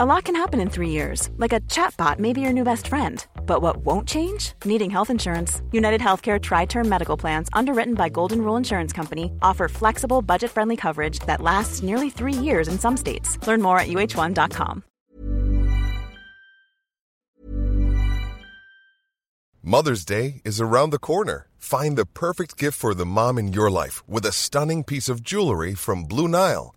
A lot can happen in three years, like a chatbot may be your new best friend. But what won't change? Needing health insurance. United Healthcare Tri Term Medical Plans, underwritten by Golden Rule Insurance Company, offer flexible, budget friendly coverage that lasts nearly three years in some states. Learn more at uh1.com. Mother's Day is around the corner. Find the perfect gift for the mom in your life with a stunning piece of jewelry from Blue Nile.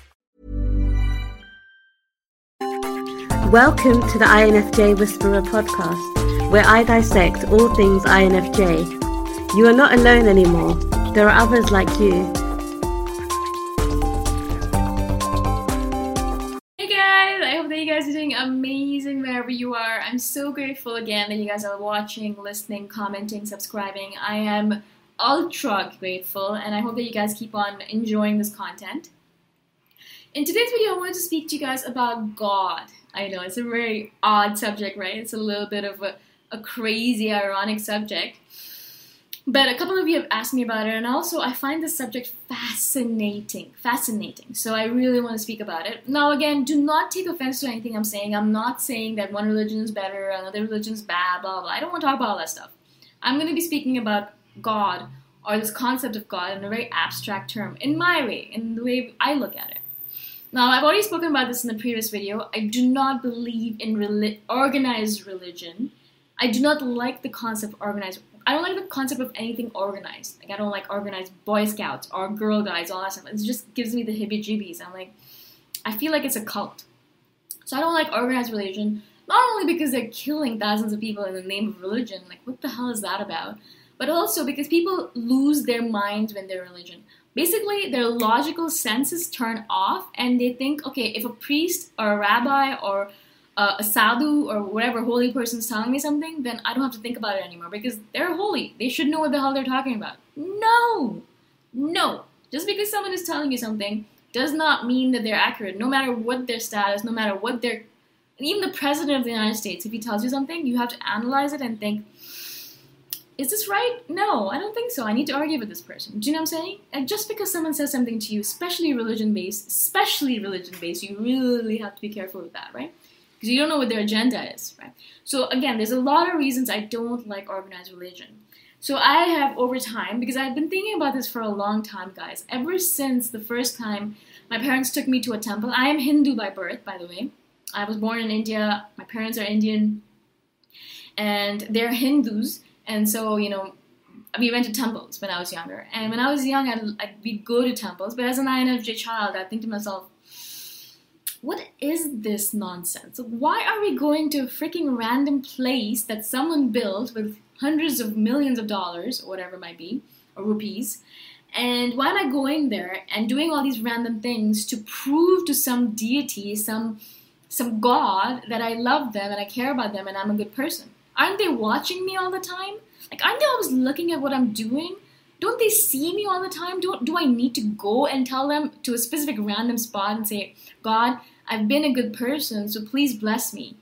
Welcome to the INFJ Whisperer podcast, where I dissect all things INFJ. You are not alone anymore, there are others like you. Hey guys, I hope that you guys are doing amazing wherever you are. I'm so grateful again that you guys are watching, listening, commenting, subscribing. I am ultra grateful and I hope that you guys keep on enjoying this content. In today's video, I wanted to speak to you guys about God. I know it's a very odd subject, right? It's a little bit of a, a crazy, ironic subject. But a couple of you have asked me about it, and also I find this subject fascinating. Fascinating. So I really want to speak about it. Now, again, do not take offense to anything I'm saying. I'm not saying that one religion is better, another religion is bad, blah, blah, blah. I don't want to talk about all that stuff. I'm going to be speaking about God or this concept of God in a very abstract term, in my way, in the way I look at it. Now, I've already spoken about this in the previous video. I do not believe in reli- organized religion. I do not like the concept of organized. I don't like the concept of anything organized. Like I don't like organized Boy Scouts or Girl Guides, all that stuff. It just gives me the heebie-jeebies. I'm like, I feel like it's a cult. So I don't like organized religion. Not only because they're killing thousands of people in the name of religion, like what the hell is that about? But also because people lose their minds when they're religion. Basically their logical senses turn off and they think okay if a priest or a rabbi or uh, a sadhu or whatever holy person is telling me something then i don't have to think about it anymore because they're holy. They should know what the hell they're talking about. No! No! Just because someone is telling you something does not mean that they're accurate. No matter what their status no matter what their even the president of the united states if he tells you something you have to analyze it and think is this right? No, I don't think so. I need to argue with this person. Do you know what I'm saying? And just because someone says something to you, especially religion based, especially religion based, you really have to be careful with that, right? Because you don't know what their agenda is, right? So again, there's a lot of reasons I don't like organized religion. So I have over time, because I've been thinking about this for a long time, guys. Ever since the first time my parents took me to a temple. I am Hindu by birth, by the way. I was born in India. My parents are Indian, and they're Hindus and so, you know, we went to temples when I was younger. And when I was young, I'd, I'd, we'd go to temples. But as an INFJ child, I'd think to myself, what is this nonsense? Why are we going to a freaking random place that someone built with hundreds of millions of dollars, or whatever it might be, or rupees? And why am I going there and doing all these random things to prove to some deity, some some god that I love them and I care about them and I'm a good person? Aren't they watching me all the time? Like, aren't they always looking at what I'm doing? Don't they see me all the time? Do, do I need to go and tell them to a specific random spot and say, God, I've been a good person, so please bless me?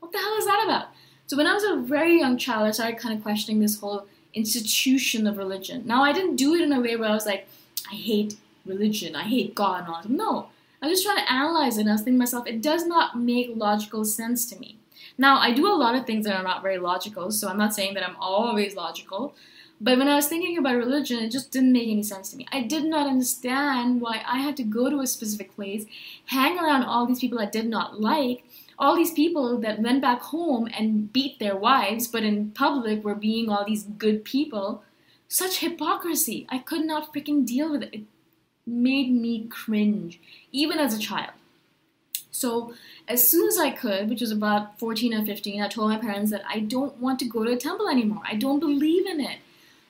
What the hell is that about? So, when I was a very young child, I started kind of questioning this whole institution of religion. Now, I didn't do it in a way where I was like, I hate religion, I hate God, and all that. No, I was just trying to analyze it, and I was thinking to myself, it does not make logical sense to me. Now, I do a lot of things that are not very logical, so I'm not saying that I'm always logical. But when I was thinking about religion, it just didn't make any sense to me. I did not understand why I had to go to a specific place, hang around all these people I did not like, all these people that went back home and beat their wives, but in public were being all these good people. Such hypocrisy. I could not freaking deal with it. It made me cringe, even as a child. So as soon as I could, which was about 14 or 15, I told my parents that I don't want to go to a temple anymore. I don't believe in it.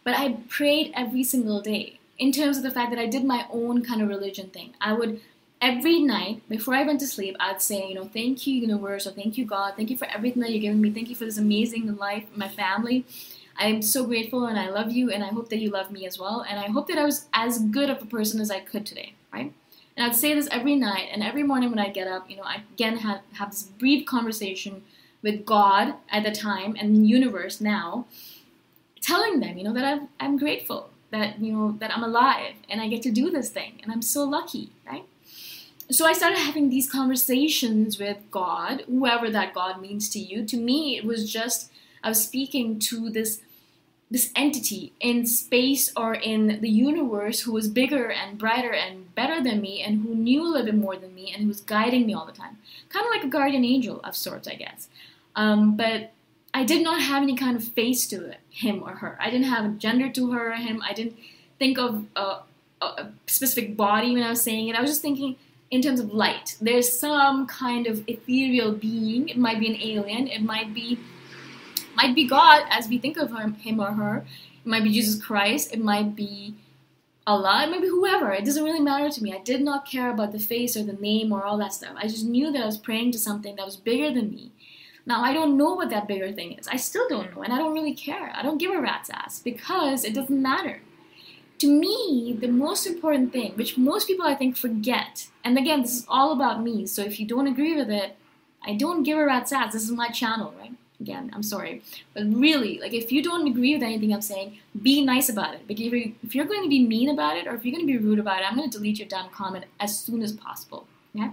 But I prayed every single day in terms of the fact that I did my own kind of religion thing. I would every night before I went to sleep, I'd say, you know, thank you, universe, or thank you, God, thank you for everything that you're giving me, thank you for this amazing life, my family. I am so grateful and I love you, and I hope that you love me as well. And I hope that I was as good of a person as I could today, right? And I'd say this every night, and every morning when I get up, you know, I again have, have this brief conversation with God at the time and the universe now, telling them, you know, that I'm, I'm grateful, that, you know, that I'm alive and I get to do this thing, and I'm so lucky, right? So I started having these conversations with God, whoever that God means to you. To me, it was just, I was speaking to this this entity in space or in the universe who was bigger and brighter and better than me and who knew a little bit more than me and who was guiding me all the time. Kind of like a guardian angel of sorts, I guess. Um, but I did not have any kind of face to him or her. I didn't have a gender to her or him. I didn't think of a, a specific body when I was saying it. I was just thinking in terms of light. There's some kind of ethereal being. It might be an alien. It might be might be God as we think of him, or her. It might be Jesus Christ. It might be Allah. It might be whoever. It doesn't really matter to me. I did not care about the face or the name or all that stuff. I just knew that I was praying to something that was bigger than me. Now, I don't know what that bigger thing is. I still don't know, and I don't really care. I don't give a rat's ass because it doesn't matter. To me, the most important thing, which most people I think forget, and again, this is all about me, so if you don't agree with it, I don't give a rat's ass. This is my channel, right? Again i'm sorry. But really like if you don't agree with anything i'm saying be nice about it. Because if, you, if you're going to be mean about it or if you're going to be rude about it i'm going to delete your damn comment as soon as possible okay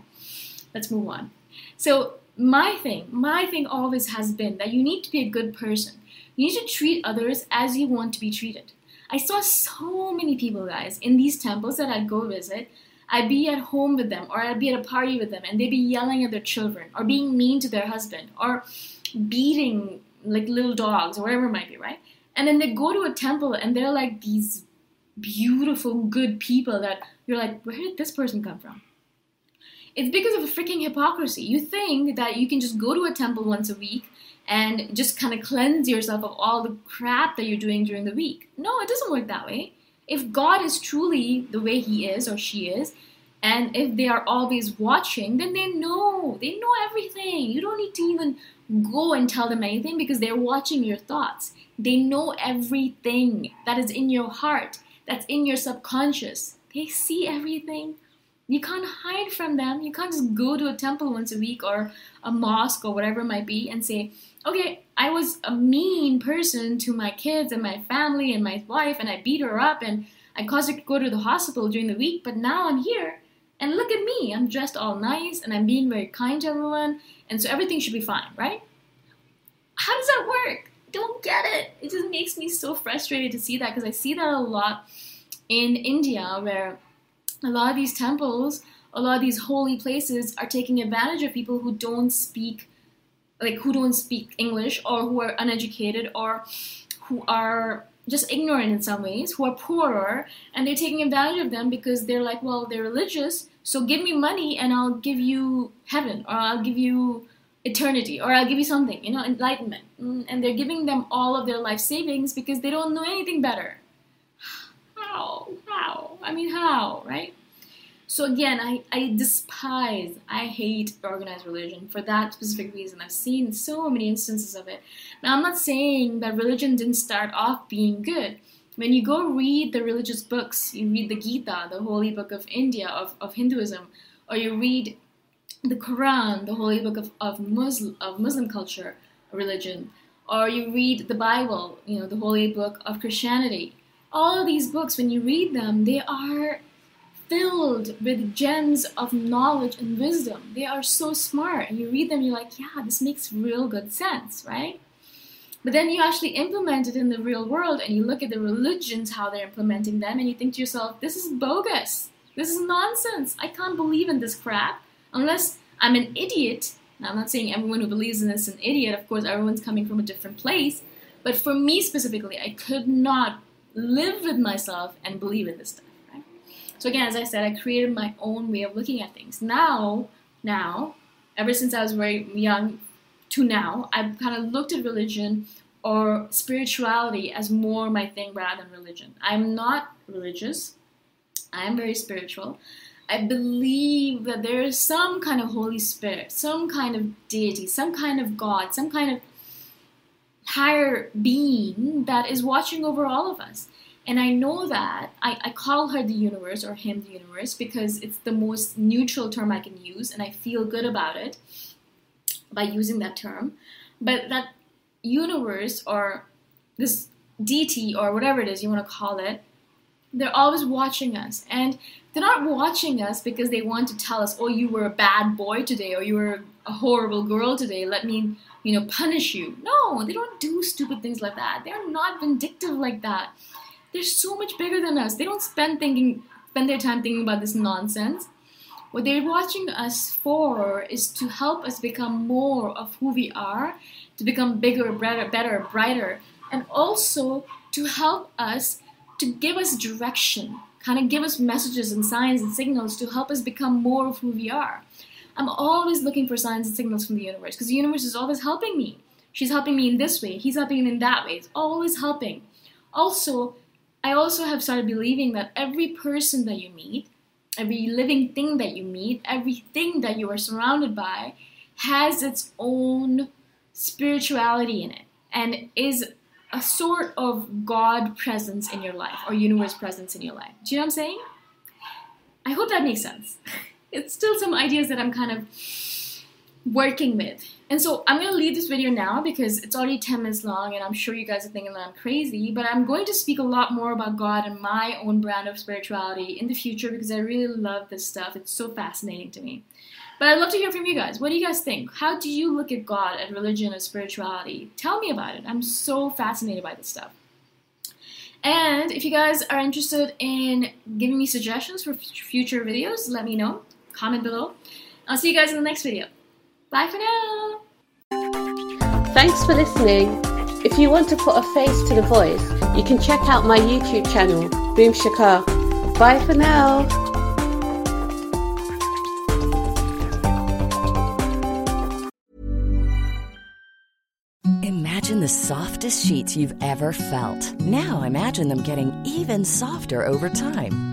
let's move on. So my thing my thing always has been that you need to be a good person. You need to treat others as you want to be treated. I saw so many people guys in these temples that i'd go visit I'd be at home with them, or I'd be at a party with them, and they'd be yelling at their children, or being mean to their husband, or beating like little dogs or whatever it might be, right? And then they go to a temple and they're like these beautiful, good people that you're like, where did this person come from? It's because of a freaking hypocrisy. You think that you can just go to a temple once a week and just kind of cleanse yourself of all the crap that you're doing during the week. No, it doesn't work that way. If God is truly the way He is or she is, and if they are always watching, then they know. They know everything. You don't need to even go and tell them anything because they're watching your thoughts. They know everything that is in your heart, that's in your subconscious. They see everything. You can't hide from them. You can't just go to a temple once a week or a mosque or whatever it might be and say, okay, I was a mean person to my kids and my family and my wife, and I beat her up and I caused her to go to the hospital during the week, but now I'm here. And look at me, I'm dressed all nice and I'm being very kind to everyone, and so everything should be fine, right? How does that work? Don't get it. It just makes me so frustrated to see that because I see that a lot in India where a lot of these temples, a lot of these holy places are taking advantage of people who don't speak like who don't speak English or who are uneducated or who are just ignorant in some ways, who are poorer, and they're taking advantage of them because they're like, well, they're religious, so give me money and I'll give you heaven, or I'll give you eternity, or I'll give you something, you know, enlightenment. Mm, and they're giving them all of their life savings because they don't know anything better. How? How? I mean, how, right? So again, I, I despise, I hate organized religion for that specific reason. I've seen so many instances of it. Now, I'm not saying that religion didn't start off being good. When you go read the religious books, you read the Gita, the holy book of India, of, of Hinduism, or you read the Quran, the holy book of, of, Muslim, of Muslim culture, religion, or you read the Bible, you know, the holy book of Christianity. All of these books, when you read them, they are filled with gems of knowledge and wisdom. They are so smart, and you read them, you're like, yeah, this makes real good sense, right? But then you actually implement it in the real world, and you look at the religions, how they're implementing them, and you think to yourself, this is bogus. This is nonsense. I can't believe in this crap unless I'm an idiot. Now, I'm not saying everyone who believes in this is an idiot. Of course, everyone's coming from a different place. But for me specifically, I could not live with myself and believe in this stuff. So again, as I said, I created my own way of looking at things. Now, now, ever since I was very young to now, I've kind of looked at religion or spirituality as more my thing rather than religion. I'm not religious. I am very spiritual. I believe that there is some kind of Holy Spirit, some kind of deity, some kind of God, some kind of higher being that is watching over all of us. And I know that I, I call her the universe or him the universe because it's the most neutral term I can use, and I feel good about it by using that term. But that universe or this deity or whatever it is you want to call it, they're always watching us. And they're not watching us because they want to tell us, oh, you were a bad boy today or you were a horrible girl today. Let me, you know, punish you. No, they don't do stupid things like that. They're not vindictive like that they're so much bigger than us. They don't spend thinking spend their time thinking about this nonsense. What they're watching us for is to help us become more of who we are, to become bigger, better, better, brighter, and also to help us to give us direction, kind of give us messages and signs and signals to help us become more of who we are. I'm always looking for signs and signals from the universe because the universe is always helping me. She's helping me in this way, he's helping me in that way. It's always helping. Also, I also have started believing that every person that you meet, every living thing that you meet, everything that you are surrounded by has its own spirituality in it and is a sort of God presence in your life or universe presence in your life. Do you know what I'm saying? I hope that makes sense. It's still some ideas that I'm kind of working with. And so I'm going to leave this video now because it's already 10 minutes long and I'm sure you guys are thinking that I'm crazy, but I'm going to speak a lot more about God and my own brand of spirituality in the future because I really love this stuff. It's so fascinating to me. But I'd love to hear from you guys. What do you guys think? How do you look at God, at religion, at spirituality? Tell me about it. I'm so fascinated by this stuff. And if you guys are interested in giving me suggestions for future videos, let me know. Comment below. I'll see you guys in the next video. Bye for now. Thanks for listening. If you want to put a face to the voice, you can check out my YouTube channel, Boom Shikha. Bye for now. Imagine the softest sheets you've ever felt. Now imagine them getting even softer over time.